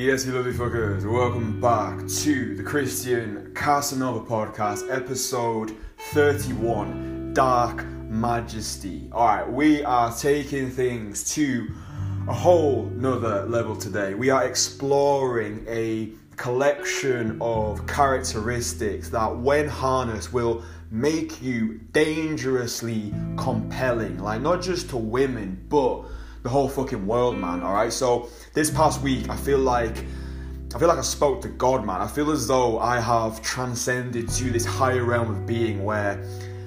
Yes, you lovely fuckers, welcome back to the Christian Casanova podcast, episode 31 Dark Majesty. Alright, we are taking things to a whole nother level today. We are exploring a collection of characteristics that, when harnessed, will make you dangerously compelling. Like, not just to women, but the whole fucking world, man. All right. So this past week, I feel like I feel like I spoke to God, man. I feel as though I have transcended to this higher realm of being where,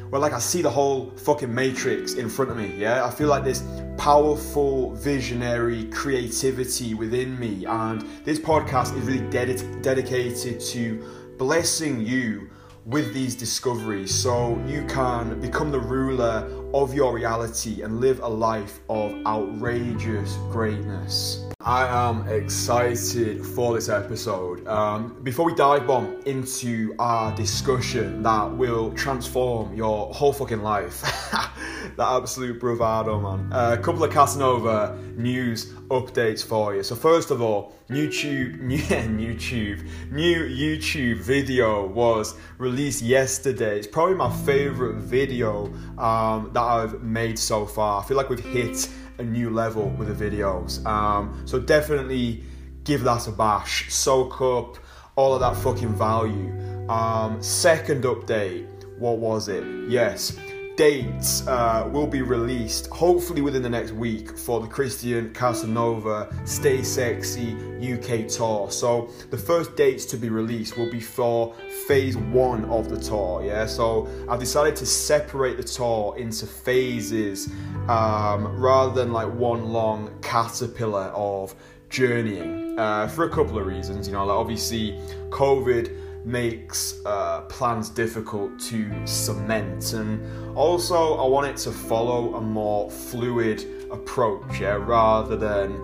where like I see the whole fucking matrix in front of me. Yeah. I feel like this powerful, visionary creativity within me, and this podcast is really ded- dedicated to blessing you with these discoveries so you can become the ruler of your reality and live a life of outrageous greatness. I am excited for this episode. Um, before we dive bomb into our discussion that will transform your whole fucking life, that absolute bravado, man. Uh, a couple of Casanova news updates for you. So first of all, YouTube, new YouTube, new YouTube video was released yesterday. It's probably my favorite video um, that I've made so far. I feel like we've hit a new level with the videos. Um, so definitely give that a bash. Soak up all of that fucking value. Um, second update, what was it? Yes, dates uh, will be released hopefully within the next week for the Christian Casanova Stay Sexy UK tour. So the first dates to be released will be for phase one of the tour. Yeah, so I've decided to separate the tour into phases um, rather than like one long caterpillar of journeying uh, for a couple of reasons. You know, like obviously COVID makes uh, plans difficult to cement. And also, I want it to follow a more fluid approach, yeah, rather than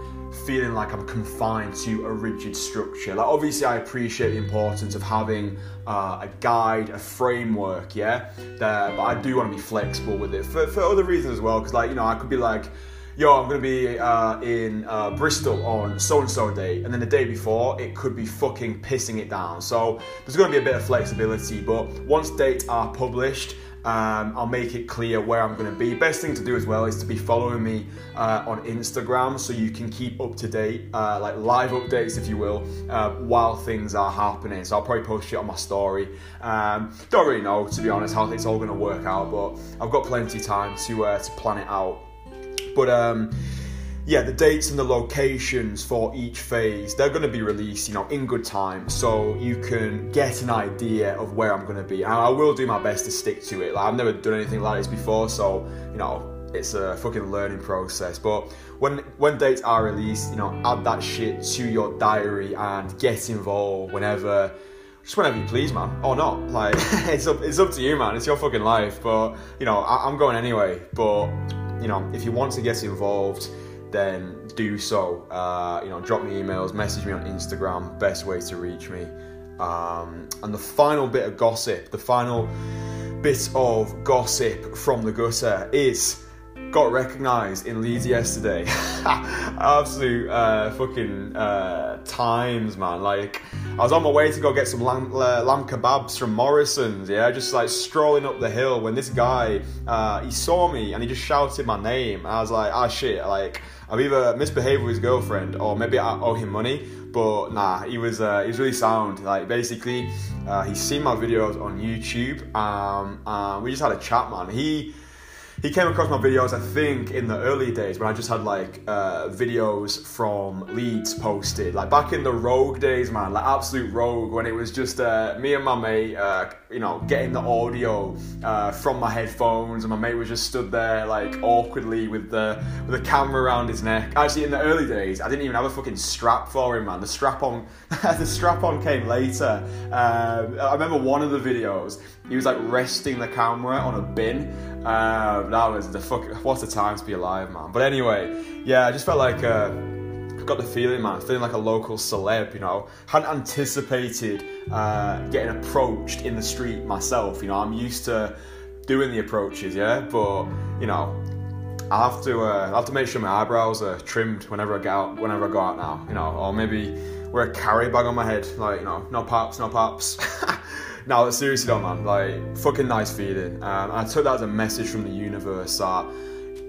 feeling like I'm confined to a rigid structure. Like, obviously, I appreciate the importance of having uh, a guide, a framework, yeah, there, but I do want to be flexible with it for, for other reasons as well, because, like, you know, I could be like, yo, I'm gonna be uh, in uh, Bristol on so and so day, and then the day before it could be fucking pissing it down. So there's gonna be a bit of flexibility, but once dates are published, um, I'll make it clear where I'm going to be. Best thing to do as well is to be following me uh, on Instagram so you can keep up to date, uh, like live updates, if you will, uh, while things are happening. So I'll probably post it on my story. Um, don't really know, to be honest, how it's all going to work out, but I've got plenty of time to uh, to plan it out. But um, yeah, the dates and the locations for each phase, they're going to be released, you know, in good time so you can get an idea of where I'm going to be. And I will do my best to stick to it. Like, I've never done anything like this before, so, you know, it's a fucking learning process. But when when dates are released, you know, add that shit to your diary and get involved whenever just whenever you please, man, or not. Like it's up, it's up to you, man. It's your fucking life. But you know, I, I'm going anyway. But you know, if you want to get involved, then do so. Uh, you know, drop me emails, message me on Instagram. Best way to reach me. Um, and the final bit of gossip, the final bit of gossip from the gutter is got recognised in Leeds yesterday. Absolute uh, fucking uh, times, man. Like, I was on my way to go get some lamb, uh, lamb kebabs from Morrison's, yeah, just like strolling up the hill when this guy, uh, he saw me and he just shouted my name. I was like, ah, shit, like, I've either misbehaved with his girlfriend or maybe I owe him money. But nah, he was uh, he was really sound. Like basically, uh, he's seen my videos on YouTube. Um, we just had a chat, man. He he came across my videos, I think, in the early days when I just had like uh, videos from Leeds posted, like back in the Rogue days, man, like absolute Rogue, when it was just uh, me and my mate, uh, you know, getting the audio uh, from my headphones, and my mate was just stood there like awkwardly with the with the camera around his neck. Actually, in the early days, I didn't even have a fucking strap for him, man. The strap on, the strap on came later. Um, I remember one of the videos, he was like resting the camera on a bin. Um, that was the fuck. What a time to be alive, man. But anyway, yeah, I just felt like uh, I got the feeling, man, feeling like a local celeb. You know, hadn't anticipated uh, getting approached in the street myself. You know, I'm used to doing the approaches, yeah, but you know. I have to uh, I have to make sure my eyebrows are trimmed whenever I go out whenever I go out now, you know, or maybe wear a carry bag on my head. Like, you know, no pops, no pops. no, seriously though, man. Like, fucking nice feeling. Um, I took that as a message from the universe that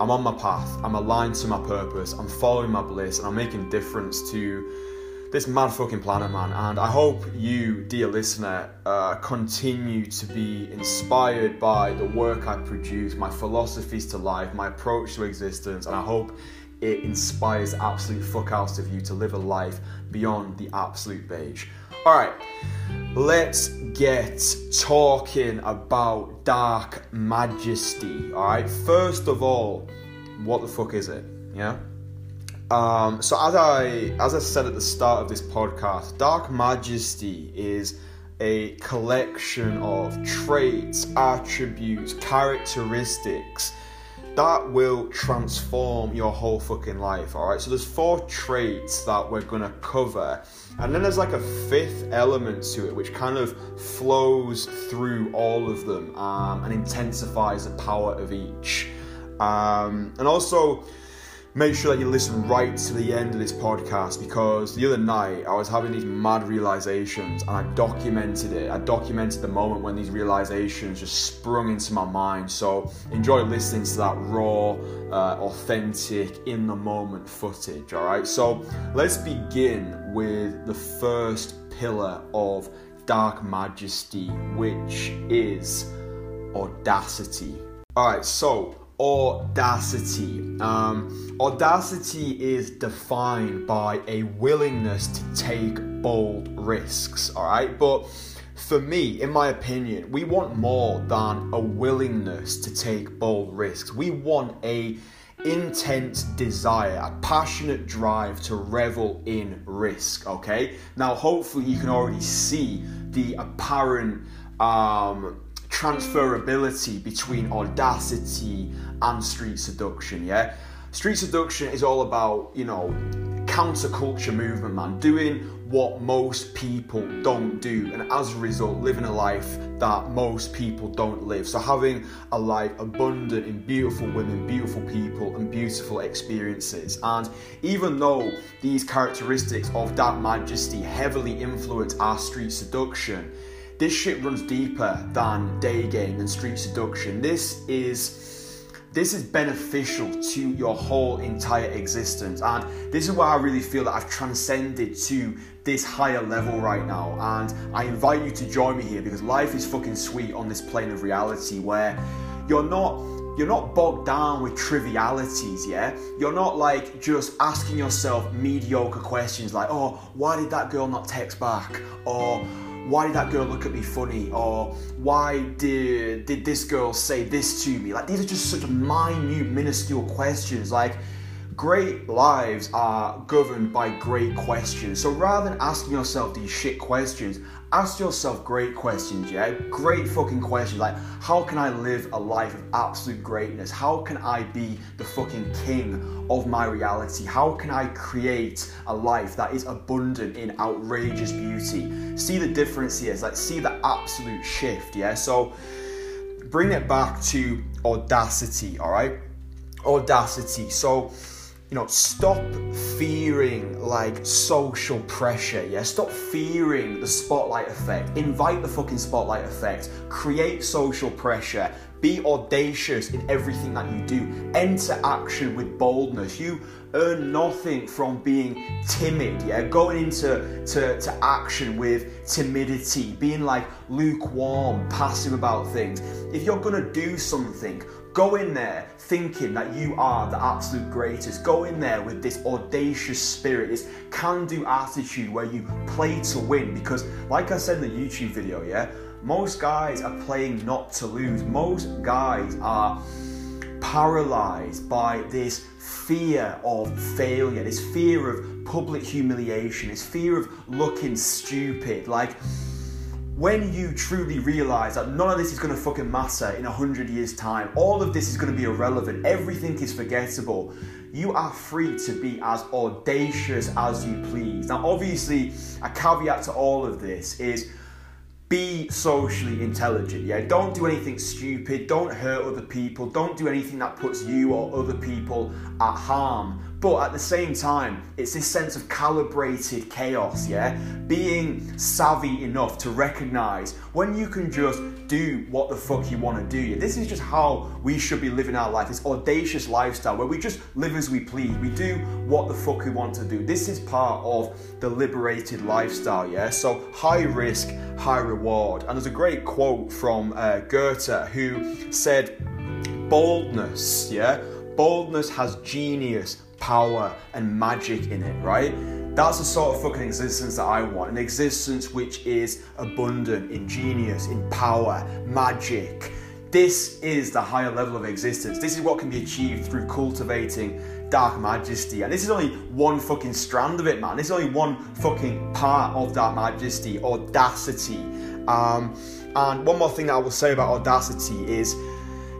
I'm on my path, I'm aligned to my purpose, I'm following my bliss, and I'm making difference to this mad fucking planet, man. And I hope you, dear listener, uh, continue to be inspired by the work I produce, my philosophies to life, my approach to existence, and I hope it inspires absolute fuck out of you to live a life beyond the absolute beige. All right, let's get talking about dark majesty. All right, first of all, what the fuck is it? Yeah. Um, so as I as I said at the start of this podcast, dark majesty is a collection of traits, attributes, characteristics that will transform your whole fucking life. All right. So there's four traits that we're gonna cover, and then there's like a fifth element to it, which kind of flows through all of them um, and intensifies the power of each. Um, and also make sure that you listen right to the end of this podcast because the other night I was having these mad realizations and I documented it. I documented the moment when these realizations just sprung into my mind. So enjoy listening to that raw, uh, authentic, in the moment footage. All right, so let's begin with the first pillar of dark majesty, which is audacity. All right, so audacity. Um, audacity is defined by a willingness to take bold risks, all right? But for me, in my opinion, we want more than a willingness to take bold risks. We want a intense desire, a passionate drive to revel in risk, okay? Now, hopefully, you can already see the apparent um, transferability between audacity and street seduction, yeah? Street seduction is all about, you know, counterculture movement, man, doing what most people don't do, and as a result, living a life that most people don't live. So, having a life abundant in beautiful women, beautiful people, and beautiful experiences. And even though these characteristics of dark majesty heavily influence our street seduction, this shit runs deeper than day game and street seduction. This is this is beneficial to your whole entire existence and this is why i really feel that i've transcended to this higher level right now and i invite you to join me here because life is fucking sweet on this plane of reality where you're not you're not bogged down with trivialities, yeah? You're not like just asking yourself mediocre questions like, oh, why did that girl not text back? Or why did that girl look at me funny? Or why did did this girl say this to me? Like these are just such minute, minuscule questions. Like great lives are governed by great questions. So rather than asking yourself these shit questions, ask yourself great questions, yeah? Great fucking questions like how can I live a life of absolute greatness? How can I be the fucking king of my reality? How can I create a life that is abundant in outrageous beauty? See the difference here, it's like see the absolute shift, yeah? So bring it back to audacity, all right? Audacity. So you know, stop fearing like social pressure, yeah? Stop fearing the spotlight effect. Invite the fucking spotlight effect. Create social pressure. Be audacious in everything that you do. Enter action with boldness. You earn nothing from being timid, yeah? Going into to, to action with timidity, being like lukewarm, passive about things. If you're gonna do something, Go in there thinking that you are the absolute greatest. Go in there with this audacious spirit, this can do attitude where you play to win. Because, like I said in the YouTube video, yeah, most guys are playing not to lose. Most guys are paralyzed by this fear of failure, this fear of public humiliation, this fear of looking stupid. Like, when you truly realize that none of this is going to fucking matter in a hundred years' time, all of this is going to be irrelevant, everything is forgettable, you are free to be as audacious as you please. Now, obviously, a caveat to all of this is be socially intelligent. Yeah, don't do anything stupid, don't hurt other people, don't do anything that puts you or other people at harm But at the same time, it's this sense of calibrated chaos, yeah? Being savvy enough to recognize when you can just do what the fuck you want to do. Yeah? This is just how we should be living our life. This audacious lifestyle where we just live as we please. We do what the fuck we want to do. This is part of the liberated lifestyle, yeah? So high risk, high reward. And there's a great quote from uh, Goethe who said, boldness, yeah? Boldness has genius, power, and magic in it, right? That's the sort of fucking existence that I want. An existence which is abundant, ingenious, in power, magic. This is the higher level of existence. This is what can be achieved through cultivating dark majesty. And this is only one fucking strand of it, man. This is only one fucking part of dark majesty, audacity. Um, and one more thing that I will say about audacity is,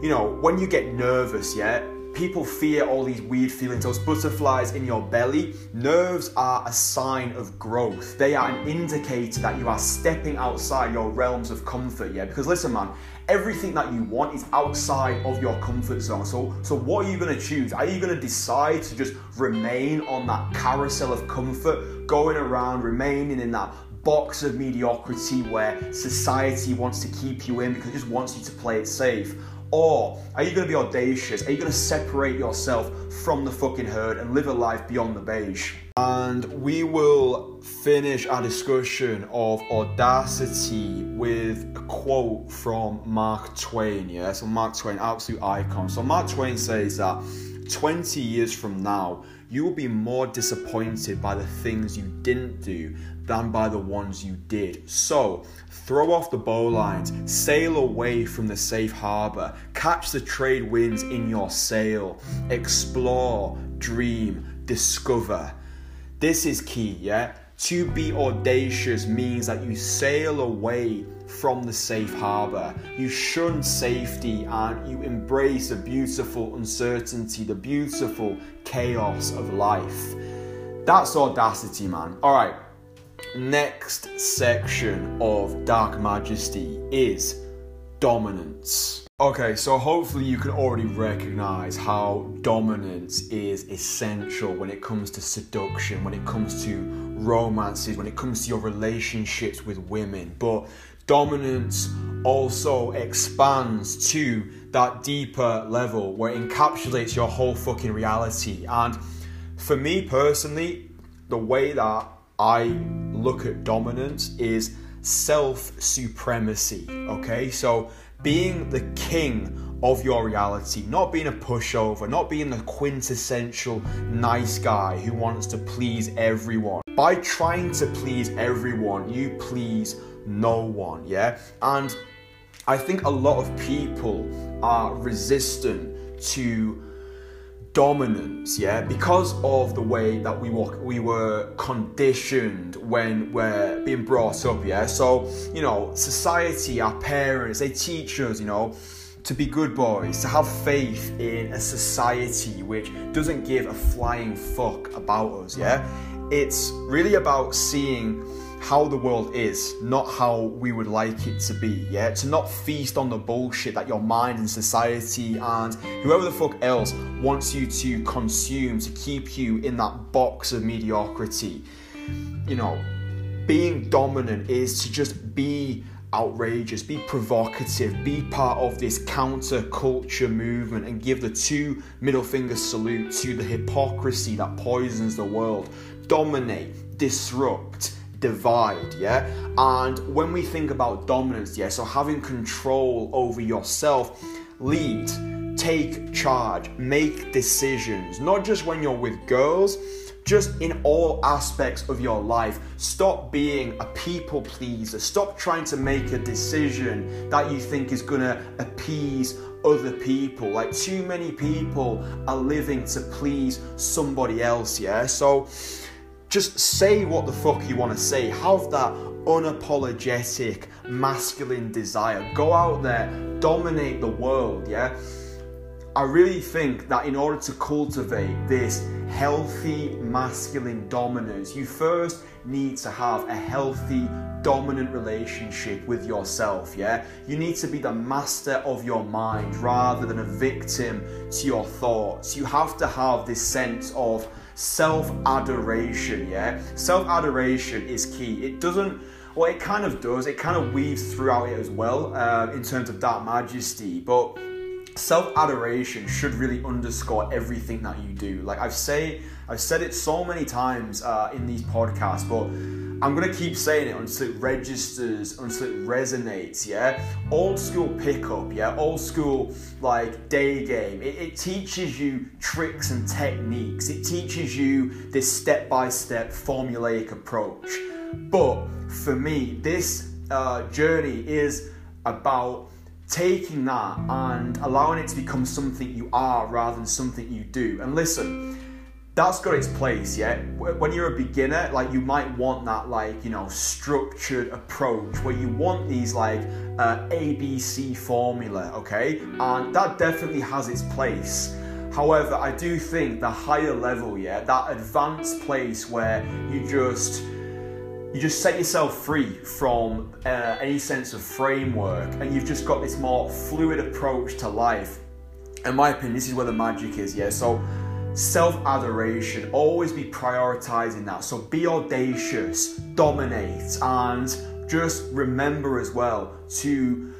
you know, when you get nervous, yeah, people fear all these weird feelings, those butterflies in your belly. Nerves are a sign of growth. They are an indicator that you are stepping outside your realms of comfort, yeah? Because listen, man, everything that you want is outside of your comfort zone. So, so what are you to choose? Are you to decide to just remain on that carousel of comfort, going around, remaining in that box of mediocrity where society wants to keep you in because it just wants you to play it safe? Or are you going to be audacious? Are you going to separate yourself from the fucking herd and live a life beyond the beige? And we will finish our discussion of audacity with a quote from Mark Twain. Yeah, so Mark Twain, absolute icon. So Mark Twain says that 20 years from now, you will be more disappointed by the things you didn't do than by the ones you did. So, throw off the bowlines, sail away from the safe harbour, catch the trade winds in your sail, explore, dream, discover. This is key, yeah? To be audacious means that you sail away from the safe harbour. You shun safety and you embrace the beautiful uncertainty, the beautiful chaos of life. That's audacity, man. All right, next section of Dark Majesty is dominance. Okay, so hopefully you can already recognize how dominance is essential when it comes to seduction, when it comes to romances, when it comes to your relationships with women. But dominance also expands to that deeper level where it encapsulates your whole fucking reality. And for me personally, the way that I look at dominance is self supremacy. Okay, so being the king of your reality, not being a pushover, not being the quintessential nice guy who wants to please everyone. By trying to please everyone, you please no one, yeah? And I think a lot of people are resistant to dominance, yeah, because of the way that we were we were conditioned when we're being brought up, yeah. So you know, society, our parents, they teach us, you know, to be good boys, to have faith in a society which doesn't give a flying fuck about us, yeah. It's really about seeing how the world is, not how we would like it to be, yeah? To not feast on the bullshit that your mind and society and whoever the fuck else wants you to consume to keep you in that box of mediocrity. You know, being dominant is to just be outrageous, be provocative, be part of this counterculture movement and give the two middle finger salute to the hypocrisy that poisons the world. Dominate, disrupt, divide, yeah? And when we think about dominance, yeah, so having control over yourself, lead, take charge, make decisions, not just when you're with girls, just in all aspects of your life. Stop being a people pleaser. Stop trying to make a decision that you think is gonna appease other people. Like, too many people are living to please somebody else, yeah? So, just say what the fuck you want to say. Have that unapologetic masculine desire. Go out there, dominate the world, yeah? I really think that in order to cultivate this healthy masculine dominance, you first need to have a healthy dominant relationship with yourself, yeah? You need to be the master of your mind rather than a victim to your thoughts. You have to have this sense of self adoration, yeah? Self adoration is key. It doesn't well, it kind of does. It kind of weaves throughout it as well uh, in terms of Dark Majesty. But self adoration should really underscore everything that you do. Like I've say, I've said it so many times uh, in these podcasts, but I'm gonna keep saying it until it registers, until it resonates. Yeah, old school pickup. Yeah, old school like day game. It, it teaches you tricks and techniques. It teaches you this step by step formulaic approach. But for me, this uh, journey is about taking that and allowing it to become something you are rather than something you do. And listen, that's got its place, yeah. When you're a beginner, like you might want that, like you know, structured approach where you want these like uh, ABC formula, okay, and that definitely has its place. However, I do think the higher level, yeah, that advanced place where you just you just set yourself free from uh, any sense of framework and you've just got this more fluid approach to life. In my opinion, this is where the magic is, yeah. So, self adoration, always be prioritizing that. So, be audacious, dominate, and just remember as well to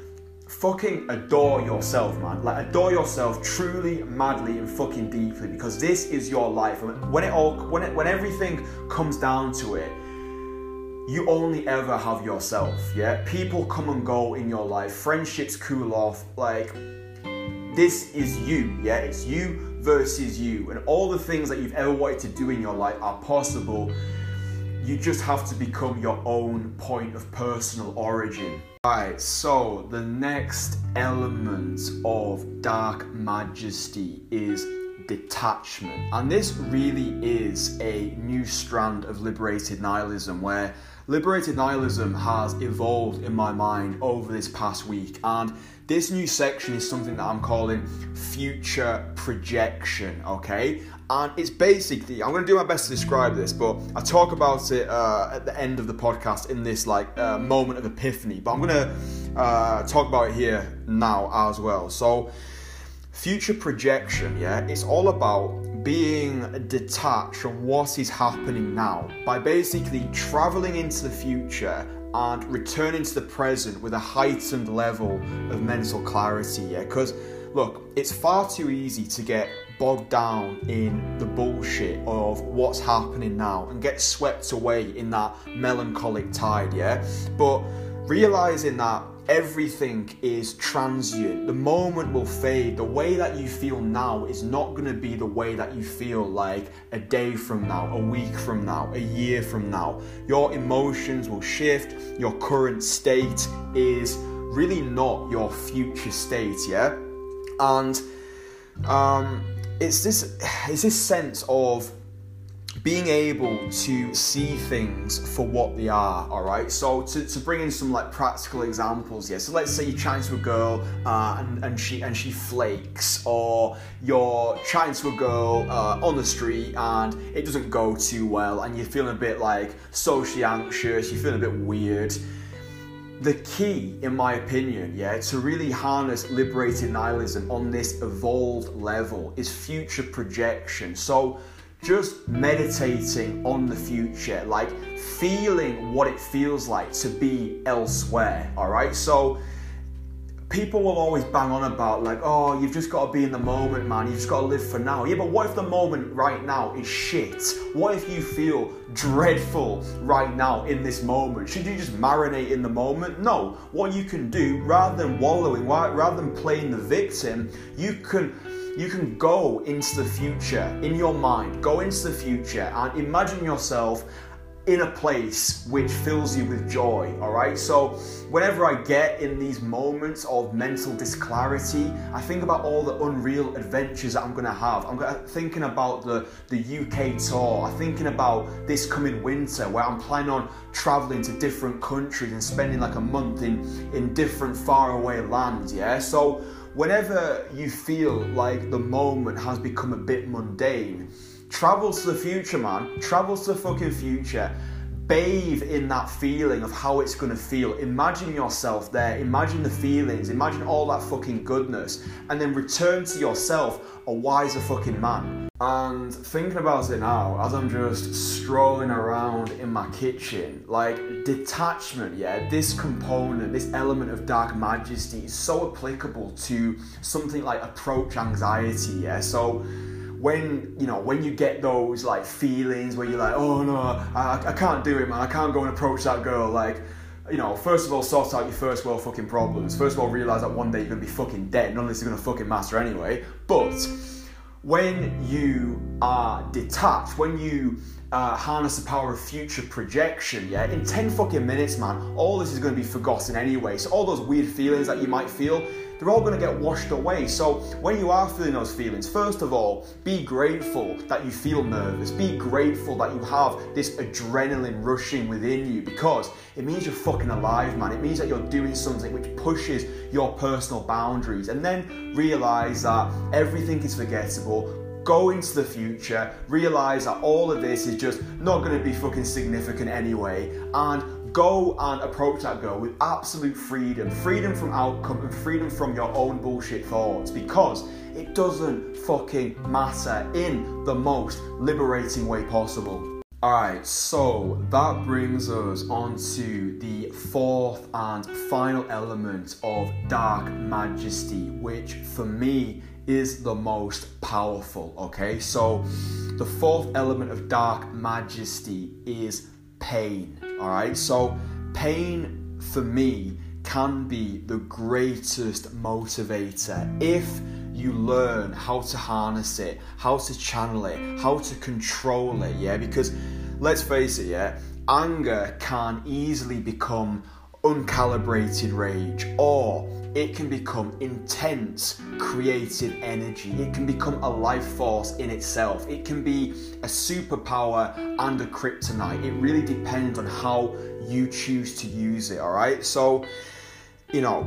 fucking adore yourself, man. Like adore yourself truly, madly, and fucking deeply because this is your life. When it all, when it, when everything comes down to it, you only ever have yourself, yeah? People come and go in your life, friendships cool off, like this is you, yeah? It's you versus you, and all the things that you've ever wanted to do in your life are possible. You just have to become your own point of personal origin. Alright, so the next element of dark majesty is detachment. And this really is a new strand of liberated nihilism where liberated nihilism has evolved in my mind over this past week. And this new section is something that I'm calling future projection, okay? And it's basically, I'm going to do my best to describe this, but I talk about it uh, at the end of the podcast in this like uh, moment of epiphany. But I'm going to uh, talk about it here now as well. So, Future projection, yeah, it's all about being detached from what is happening now by basically traveling into the future and returning to the present with a heightened level of mental clarity, yeah. Because look, it's far too easy to get bogged down in the bullshit of what's happening now and get swept away in that melancholic tide, yeah. But realizing that everything is transient. The moment will fade. The way that you feel now is not going to be the way that you feel like a day from now, a week from now, a year from now. Your emotions will shift. Your current state is really not your future state, yeah? And um, it's this it's this sense of being able to see things for what they are all right? So to, to bring in some like practical examples yeah. So let's say you're chatting to a girl uh, and, and she and she flakes or you're chatting to a girl uh, on the street and it doesn't go too well and you're feeling a bit like socially anxious you're feeling a bit weird. The key, in my opinion, yeah, to really harness liberated nihilism on this evolved level is future projection. So just meditating on the future, like feeling what it feels like to be elsewhere. All right, so people will always bang on about like, oh, you've just got to be in the moment, man. You've just got to live for now. Yeah, but what if the moment right now is shit? What if you feel dreadful right now in this moment? Should you just marinate in the moment? No. What you can do, rather than wallowing, rather than playing the victim, you can you can go into the future in your mind, go into the future and imagine yourself in a place which fills you with joy, all right? So, whenever I get in these moments of mental disclarity, I think about all the unreal adventures that I'm gonna have. I'm thinking about the, the UK tour, I'm thinking about this coming winter where I'm planning on traveling to different countries and spending like a month in, in different faraway lands, yeah? So, whenever you feel like the moment has become a bit mundane, travel to the future, man. Travel to the fucking future. bathe in that feeling of how it's to feel. Imagine yourself there, imagine the feelings, imagine all that fucking goodness, and then return to yourself a wiser fucking man. And thinking about it now, as I'm just strolling around in my kitchen, like detachment, yeah, this component, this element of dark majesty is so applicable to something like approach anxiety, yeah. So when you know when you get those like feelings where you're like, oh no, I, I can't do it, man, I can't go and approach that girl, like you know, first of all, sort out your first world fucking problems. First of all, realize that one day you're gonna be fucking dead. None of this is gonna fucking matter anyway. But when you are detached, when you uh, harness the power of future projection, yeah, in 10 fucking minutes, man, all this is going to be forgotten anyway. So, all those weird feelings that you might feel, they're all going to get washed away. So, when you are feeling those feelings, first of all, be grateful that you feel nervous. Be grateful that you have this adrenaline rushing within you because it means you're fucking alive, man. It means that you're doing something which pushes your personal boundaries. And then realize that everything is forgettable go into the future, realize that all of this is just not going to be fucking significant anyway, and go and approach that girl with absolute freedom freedom from outcome and freedom from your own bullshit thoughts because it doesn't fucking matter in the most liberating way possible. Alright, so that brings us on to the fourth and final element of Dark Majesty, which for me is the most powerful. Okay, so the fourth element of dark majesty is pain. All right, so pain for me can be the greatest motivator if you learn how to harness it, how to channel it, how to control it. Yeah, because let's face it, yeah, anger can easily become uncalibrated rage or it can become intense creative energy. It can become a life force in itself. It can be a superpower and a kryptonite. It really depends on how you choose to use it, all right? So, you know,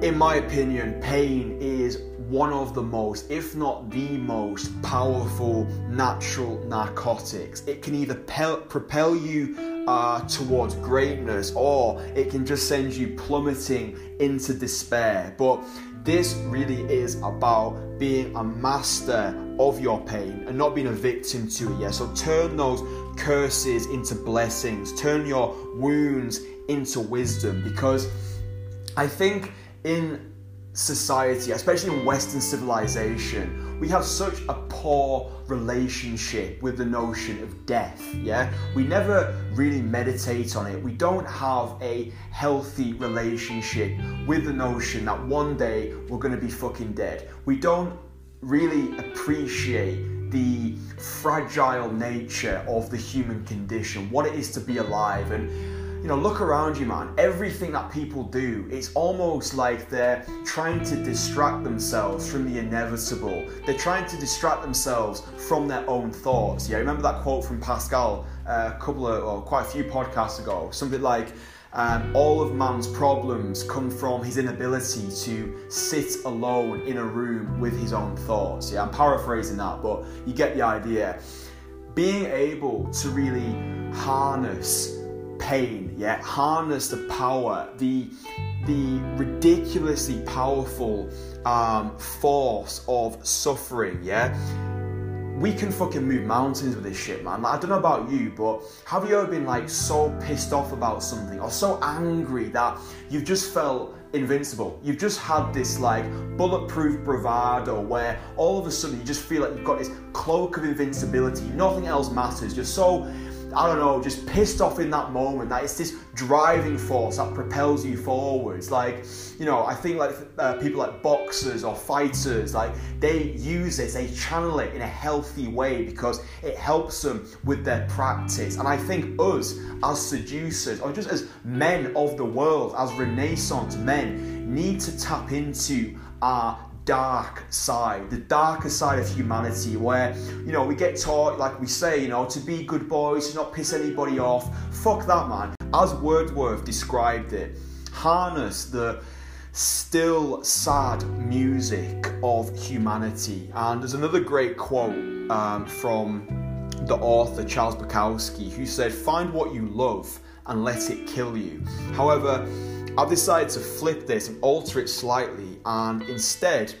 in my opinion, pain is one of the most, if not the most powerful natural narcotics. It can either pel- propel you uh, towards greatness or it can just send you plummeting into despair. But this really is about being a master of your pain and not being a victim to it. Yeah, so turn those curses into blessings, turn your wounds into wisdom because I think in society, especially in Western civilization, we have such a poor relationship with the notion of death. Yeah, we never really meditate on it. We don't have a healthy relationship with the notion that one day we're going to be fucking dead. We don't really appreciate the fragile nature of the human condition, what it is to be alive, and you know, look around you, man. Everything that people do, it's almost like they're trying to distract themselves from the inevitable. They're trying to distract themselves from their own thoughts. Yeah, remember that quote from Pascal uh, a couple of, or quite a few podcasts ago? Something like, um, all of man's problems come from his inability to sit alone in a room with his own thoughts. Yeah, I'm paraphrasing that, but you get the idea. Being able to really harness pain, yeah, harness the power, the the ridiculously powerful um, force of suffering, yeah. We can fucking move mountains with this shit, man. Like, I don't know about you, but have you ever been like so pissed off about something or so angry that you've just felt invincible? You've just had this like bulletproof bravado where all of a sudden you just feel like you've got this cloak of invincibility. Nothing else matters. You're so I don't know, just pissed off in that moment. That it's this driving force that propels you forwards. Like, you know, I think like uh, people like boxers or fighters, like they use this, they channel it in a healthy way because it helps them with their practice. And I think us as seducers, or just as men of the world, as Renaissance men, need to tap into our dark side, the darker side of humanity, where you know we get taught, like we say, you know, to be good boys, to not piss anybody off. Fuck that, man. As Wordsworth described it, harness the still sad music of humanity. And there's another great quote um, from the author Charles Bukowski, who said, Find what you love and let it kill you. However, I've decided to flip this and alter it slightly, and instead,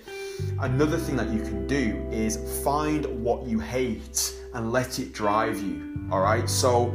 another thing that you can do is find what you hate and let it drive you. All right, so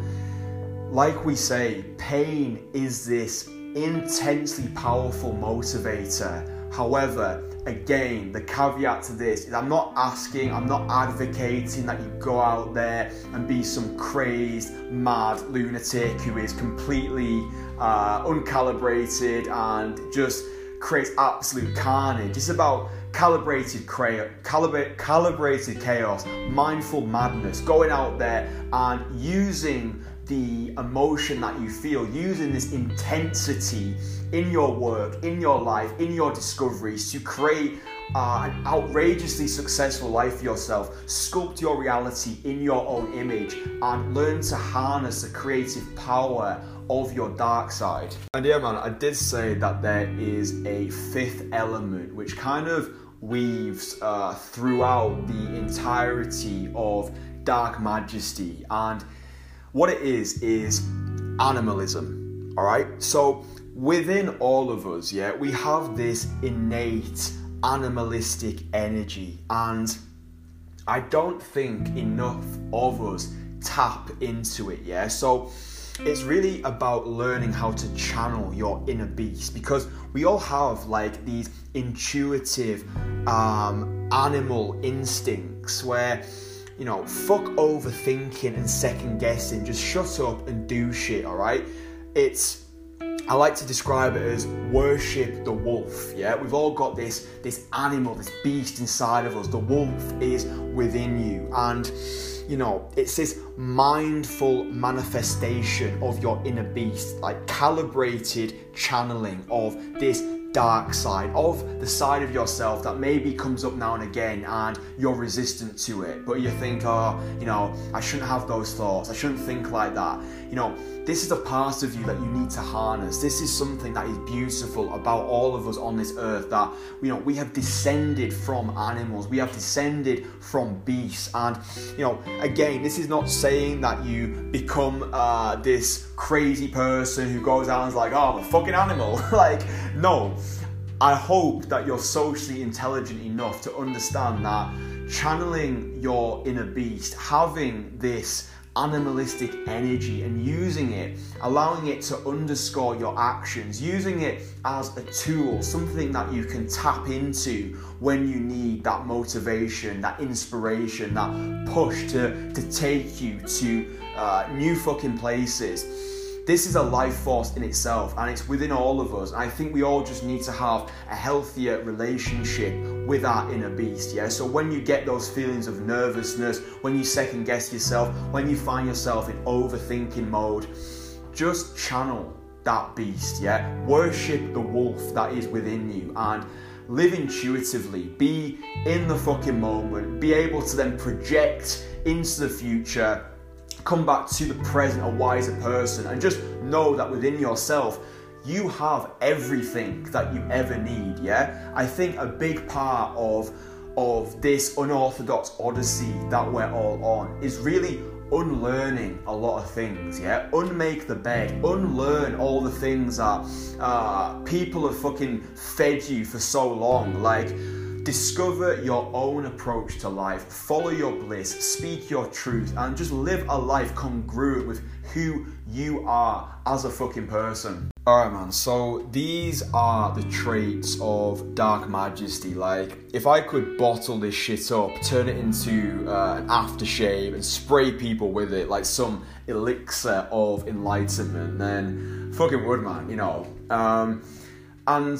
like we say, pain is this intensely powerful motivator. However, again, the caveat to this is I'm not asking, I'm not advocating that you go out there and be some crazed, mad lunatic who is completely uh, uncalibrated and just creates absolute carnage. It's about calibrated, cra- calibra- calibrated chaos, mindful madness, going out there and using the emotion that you feel, using this intensity in your work, in your life, in your discoveries to create uh, an outrageously successful life for yourself. Sculpt your reality in your own image and learn to harness the creative power of your dark side. And yeah, man, I did say that there is a fifth element which kind of weaves uh, throughout the entirety of Dark Majesty. And what it is, is animalism. All right? So within all of us, yeah, we have this innate animalistic energy. And I don't think enough of us tap into it, yeah? So it's really about learning how to channel your inner beast because we all have like these intuitive um, animal instincts where you know fuck overthinking and second guessing just shut up and do shit all right it's I like to describe it as worship the wolf. Yeah, we've all got this this animal, this beast inside of us. The wolf is within you, and you know, it's this mindful manifestation of your inner beast, like calibrated channeling of this dark side, of the side of yourself that maybe comes up now and again and you're resistant to it. But you think, oh, you know, I shouldn't have those thoughts. I shouldn't think like that. You know, this is a part of you that you need to harness. This is something that is beautiful about all of us on this earth that, you know, we have descended from animals. We have descended from beasts. And, you know, again, this is not saying that you become uh, this crazy person who goes out and is like, oh, I'm a fucking animal. like, no. I hope that you're socially intelligent enough to understand that channeling your inner beast, having this animalistic energy and using it, allowing it to underscore your actions, using it as a tool, something that you can tap into when you need that motivation, that inspiration, that push to, to take you to uh, new fucking places this is a life force in itself and it's within all of us. I think we all just need to have a healthier relationship with our inner beast, yeah? So when you get those feelings of nervousness, when you second guess yourself, when you find yourself in overthinking mode, just channel that beast, yeah? Worship the wolf that is within you and live intuitively, be in the fucking moment, be able to then project into the future come back to the present a wiser person and just know that within yourself you have everything that you ever need yeah i think a big part of of this unorthodox odyssey that we're all on is really unlearning a lot of things, yeah? Unmake the bed, unlearn all the things that uh, people have fucking fed you for so long. Like, Discover your own approach to life, follow your bliss, speak your truth, and just live a life congruent with who you are as a fucking person. Alright, man, so these are the traits of Dark Majesty. Like, if I could bottle this shit up, turn it into uh, an aftershave, and spray people with it like some elixir of enlightenment, then fucking would, man, you know. Um, and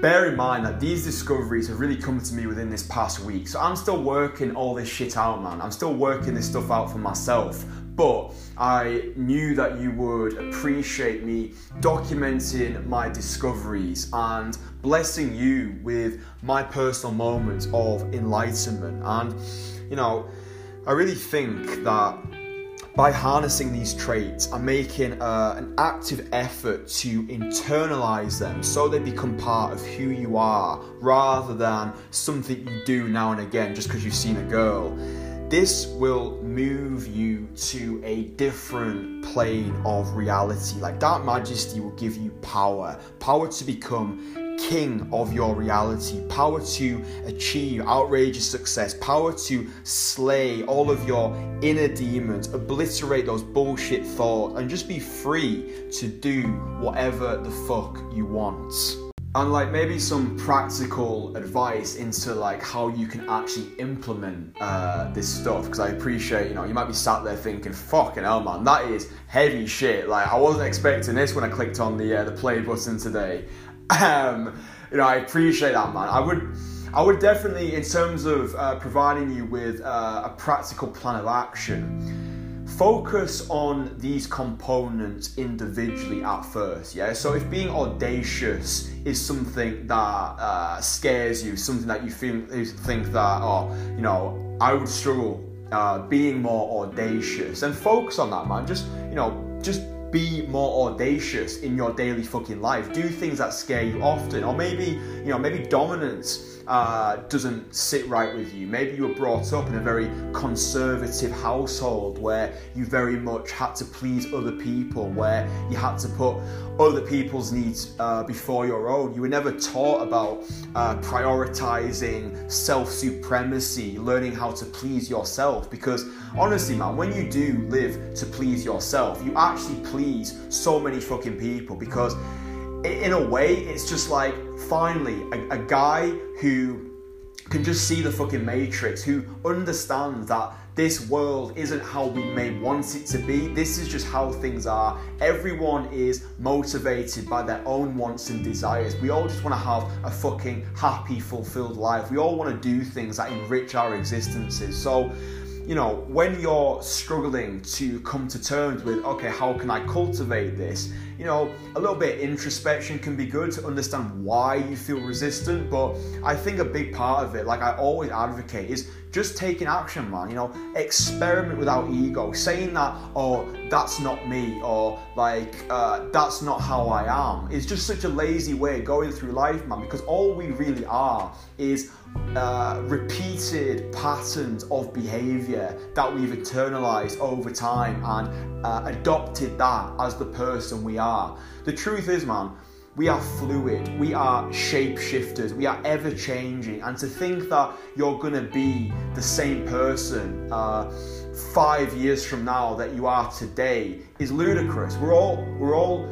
bear in mind that these discoveries have really come to me within this past week. So I'm still working all this shit out, man. I'm still working this stuff out for myself. But I knew that you would appreciate me documenting my discoveries and blessing you with my personal moments of enlightenment. And, you know, I really think that by harnessing these traits and making uh, an active effort to internalize them so they become part of who you are rather than something you do now and again just because you've seen a girl this will move you to a different plane of reality. Like Dark Majesty will give you power, power to become king of your reality, power to achieve outrageous success, power to slay all of your inner demons, obliterate those bullshit thoughts, and just be free to do whatever the fuck you want. And like maybe some practical advice into like how you can actually implement uh, this stuff. Because I appreciate you know you might be sat there thinking fucking hell man that is heavy shit. Like I wasn't expecting this when I clicked on the uh, the play button today um, you know I appreciate that man. I would I would definitely in terms of uh, providing you with uh, a practical plan of action focus on these components individually at first yeah? So if being audacious is something that uh, scares you something that you feel you think that oh you know i would struggle uh, being more audacious and focus on that man. Just you know just be more audacious in your daily fucking life. Do things that scare you often or maybe you know maybe dominance uh, doesn't sit right with you. Maybe you were brought up in a very conservative household where you very much had to please other people, where you had to put other people's needs uh, before your own. You were never taught about uh, prioritizing self supremacy, learning how to please yourself. Because honestly, man, when you do live to please yourself, you actually please so many fucking people because in a way, it's just like finally a, a guy who can just see the fucking matrix, who understands that this world isn't how we may want it to be. This is just how things are. Everyone is motivated by their own wants and desires. We all just want to have a fucking happy, fulfilled life. We all want to do things that enrich our existences. So, you know, when you're struggling to come to terms with, okay, how can I cultivate this? You know, a little bit introspection can be good to understand why you feel resistant. But I think a big part of it, like I always advocate, is just taking action, man. You know, experiment without ego. Saying that, oh, that's not me, or like, uh, that's not how I am, is just such a lazy way of going through life, man. Because all we really are is uh, repeated patterns of behavior that we've internalized over time and uh, adopted that as the person we are. The truth is, man, we are fluid, we are shapeshifters, we are ever changing, and to think that you're gonna be the same person uh, five years from now that you are today is ludicrous. We're all we're all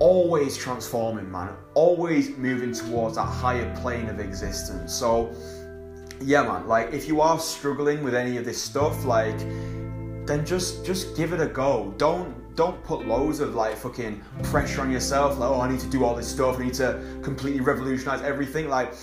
always transforming, man, always moving towards that higher plane of existence. So, yeah, man, like if you are struggling with any of this stuff, like then just just give it a go. Don't don't put loads of like fucking pressure on yourself. Like, oh, I need to do all this stuff. I need to completely revolutionize everything. Like,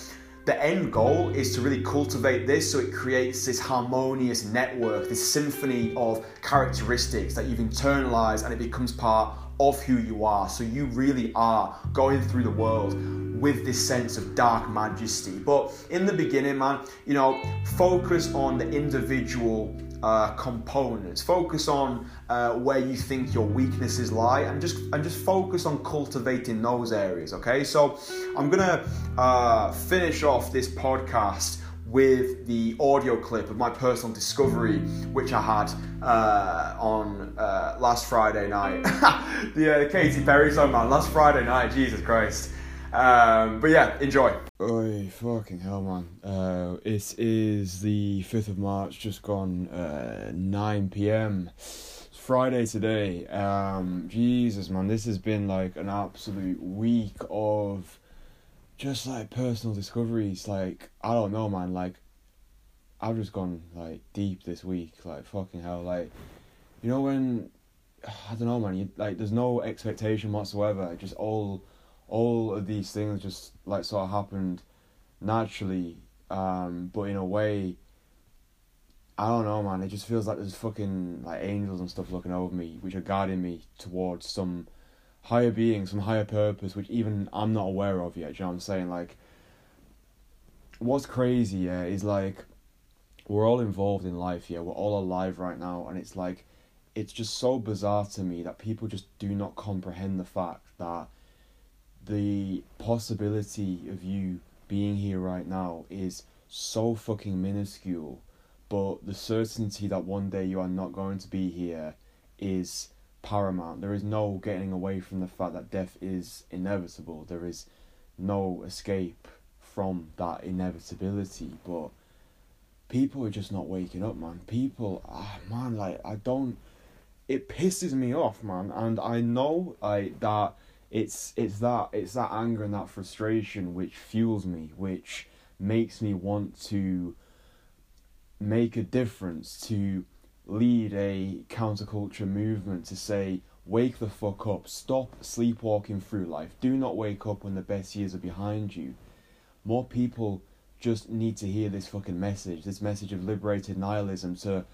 the end goal is to really cultivate this so it creates this harmonious network, this symphony of characteristics that you've internalized and it becomes part of who you are. So you really are going through the world with this sense of dark majesty. But in the beginning, man, you know, focus on the individual uh, components. Focus on uh, where you think your weaknesses lie, and just and just focus on cultivating those areas. Okay, so I'm gonna uh, finish off this podcast with the audio clip of my personal discovery, which I had uh, on uh, last Friday night. the uh, Katy Perry song, man, last Friday night. Jesus Christ. Um, but yeah, enjoy. Oi, fucking hell, man. Uh, it is the 5th of March, just gone uh, 9 pm. It's Friday today. Um, Jesus, man, this has been like an absolute week of just like personal discoveries. Like, I don't know, man. Like, I've just gone like deep this week. Like, fucking hell. Like, you know, when I don't know, man, you, like, there's no expectation whatsoever, just all all of these things just like sort of happened naturally, um, but in a way, I don't know, man. It just feels like there's fucking like angels and stuff looking over me, which are guiding me towards some higher being, some higher purpose, which even I'm not aware of yet. You know what I'm saying? Like, what's crazy, yeah, is like we're all involved in life, yeah. We're all alive right now, and it's like it's just so bizarre to me that people just do not comprehend the fact that the possibility of you being here right now is so fucking minuscule but the certainty that one day you are not going to be here is paramount. There is no getting away from the fact that death is inevitable. There is no escape from that inevitability. But people are just not waking up, man. People, ah, man, like I don't. It pisses me off, man, and I know like that. It's it's that it's that anger and that frustration which fuels me, which makes me want to make a difference, to lead a counterculture movement, to say, wake the fuck up, stop sleepwalking through life, do not wake up when the best years are behind you. More people just need to hear this fucking message, this message of liberated nihilism to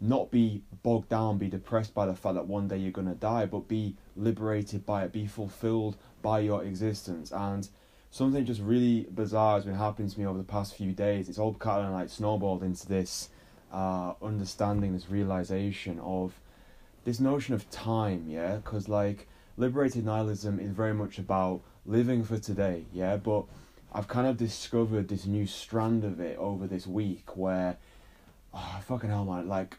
not be bogged down, be depressed by the fact that one day you're gonna die, but be liberated by it, be fulfilled by your existence. And something just really bizarre has been happening to me over the past few days. It's all kind of like snowballed into this uh, understanding, this realization of this notion of time, yeah? Because, like, liberated nihilism is very much about living for today, yeah? But I've kind of discovered this new strand of it over this week where, oh, fucking hell, man, like,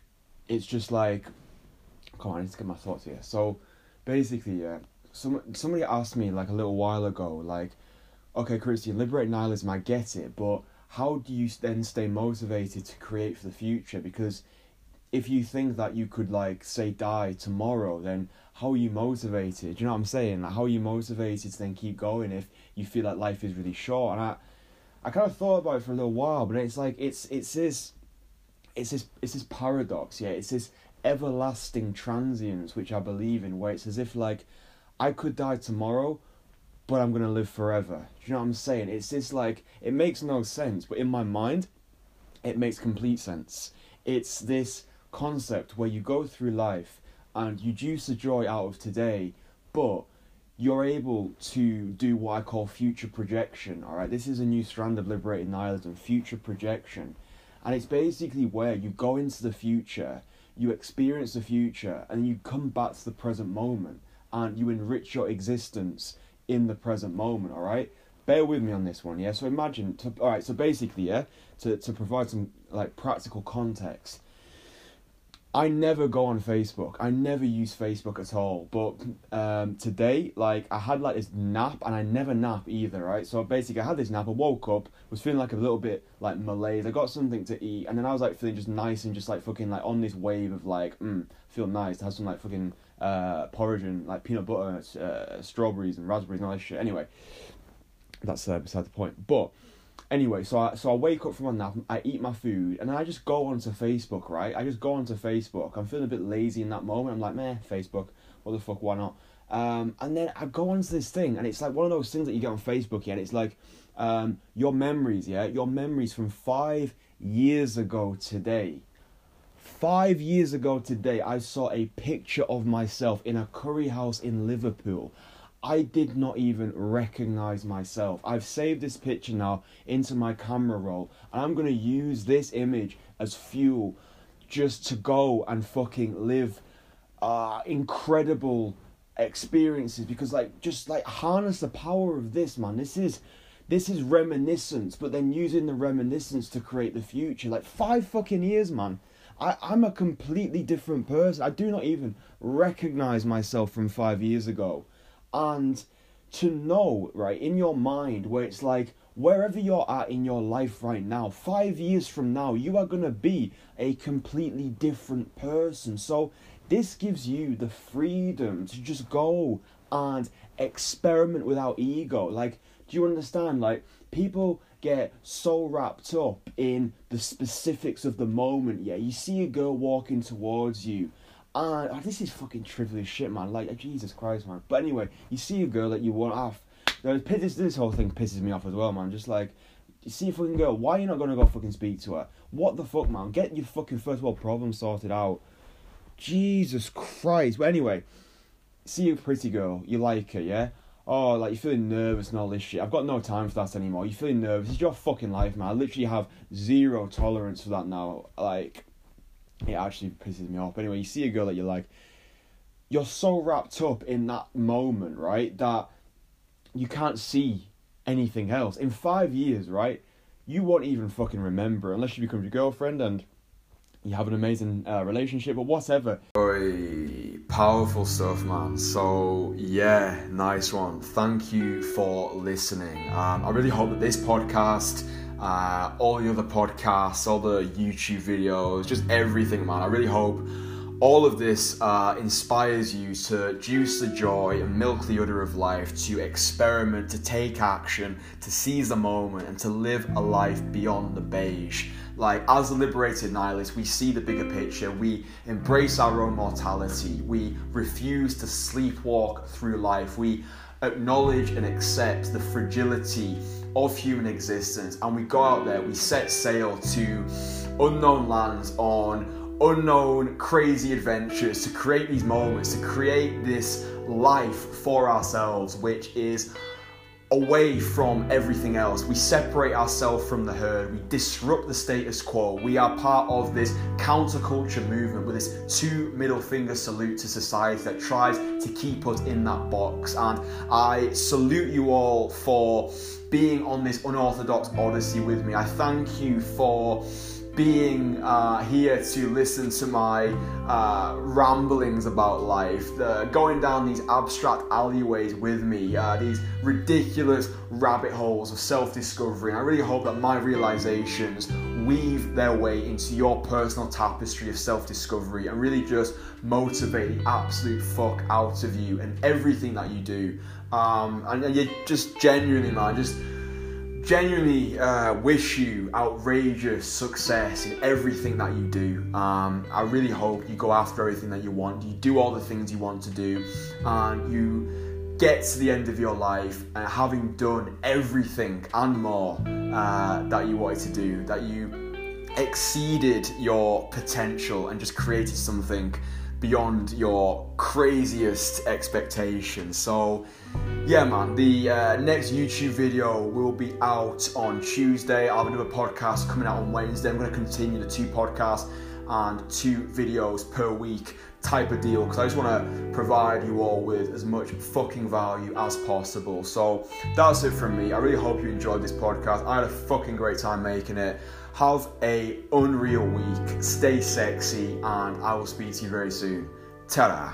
it's just like, come on, I need to get my thoughts here. So, basically, yeah, some, somebody asked me, like, a little while ago, like, okay, Christian, liberate nihilism, I get it, but how do you then stay motivated to create for the future? Because if you think that you could, like, say, die tomorrow, then how are you motivated? You know what I'm saying? Like, how are you motivated to then keep going if you feel like life is really short? And I, I kind of thought about it for a little while, but it's like it's it's this, it's this it's this paradox, yeah. It's this everlasting transience which I believe in, where it's as if like, I could die tomorrow, but I'm gonna live forever. Do you know what I'm saying? It's this like it makes no sense, but in my mind, it makes complete sense. It's this concept where you go through life and you juice the joy out of today, but you're able to do what I call future projection. All right, this is a new strand of liberated nihilism, future projection, and it's basically where you go into the future, you experience the future, and you come back to the present moment, and you enrich your existence in the present moment. All right, bear with me on this one. Yeah, so imagine. To, all right, so basically, yeah, to to provide some like practical context I never go on Facebook. I never use Facebook at all. But um, today, like, I had like this nap, and I never nap either, right? So basically, I had this nap. I woke up, was feeling like a little bit like malaise. I got something to eat, and then I was like feeling just nice and just like fucking like on this wave of like, mm, feel nice. To have some like fucking uh, porridge and like peanut butter, uh, strawberries and raspberries and all that shit. Anyway, that's uh, beside the point. But anyway, so I so I wake up from my nap, I eat my food, and I just go onto Facebook, right? I just go onto Facebook. I'm feeling a bit lazy in that moment. I'm like, meh, Facebook. What the fuck? Why not? Um, and then I go onto this thing, and it's like one of those things that you get on Facebook, yeah. And it's like um, your memories, yeah, your memories from five years ago today. Five years ago today, I saw a picture of myself in a curry house in Liverpool. I did not even recognize myself. I've saved this picture now into my camera roll, and I'm gonna use this image as fuel just to go and fucking live uh, incredible experiences because like just like harness the power of this man. This is this is reminiscence but then using the reminiscence to create the future. Like five fucking years man. I, i'm a completely different person. I do not even recognize myself from five years ago and to know right in your mind where it's like wherever you're at in your life right now five years from now you are going to be a completely different person. So this gives you the freedom to just go and experiment without ego. Like do you understand? Like people get so wrapped up in the specifics of the moment. Yeah you see a girl walking towards you and oh, this is fucking trivial shit, man. Like uh, Jesus Christ, man. But anyway, you see a girl that you want off. This this whole thing pisses me off as well, man. Just like you see a fucking girl, why are you not gonna go fucking speak to her? What the fuck, man? Get your fucking first world problem sorted out. Jesus Christ. But anyway, see a pretty girl, you like her, yeah? Oh, like you're feeling nervous and all this shit. I've got no time for that anymore. You're feeling nervous. It's your fucking life, man. I literally have zero tolerance for that now. Like, it actually pisses me off. But anyway, you see a girl that you like, you're so wrapped up in that moment, right, that you can't see anything else. In five years, right, you won't even fucking remember unless she becomes your girlfriend and you have an amazing uh, relationship or whatever. Boy, powerful stuff, man. So yeah, nice one. Thank you for listening. Um, I really hope that this podcast. Uh, all the other podcasts, all the YouTube videos, just everything, man. I really hope all of this uh, inspires you to juice the joy and milk the udder of life, to experiment, to take action, to seize the moment, and to live a life beyond the beige. Like, as a liberated nihilist, we see the bigger picture, we embrace our own mortality, we refuse to sleepwalk through life, we acknowledge and accept the fragility of human existence, and we go out there, we set sail to unknown lands on unknown, crazy adventures, to create these moments, to create this life for ourselves, which is away from everything else. We separate ourselves from the herd. We disrupt the status quo. We are part of this counterculture movement with this two middle finger salute to society that tries to keep us in that box. And I salute you all for being on this unorthodox odyssey with me. I thank you for being uh, here to listen to my uh, ramblings about life, the, going down these abstract alleyways with me, uh, these ridiculous rabbit holes of self discovery. I really hope that my realizations weave their way into your personal tapestry of self discovery and really just motivate the absolute fuck out of you and everything that you do. Um, and, and you just genuinely, man, just genuinely uh, wish you outrageous success in everything that you do. Um, I really hope you go after everything that you want, you do all the things you want to do, and you get to the end of your life and having done everything and more uh, that you wanted to do, that you exceeded your potential and just created something beyond your craziest expectations. So, yeah, man, the uh, next YouTube video will be out on Tuesday. I have another podcast coming out on Wednesday. I'm going to continue the two podcasts and two videos per week type of deal because I just want to provide you all with as much fucking value as possible. So that's it from me. I really hope you enjoyed this podcast. I had a fucking great time making it. Have a unreal week. Stay sexy, and I will speak to you very soon. Ta-da!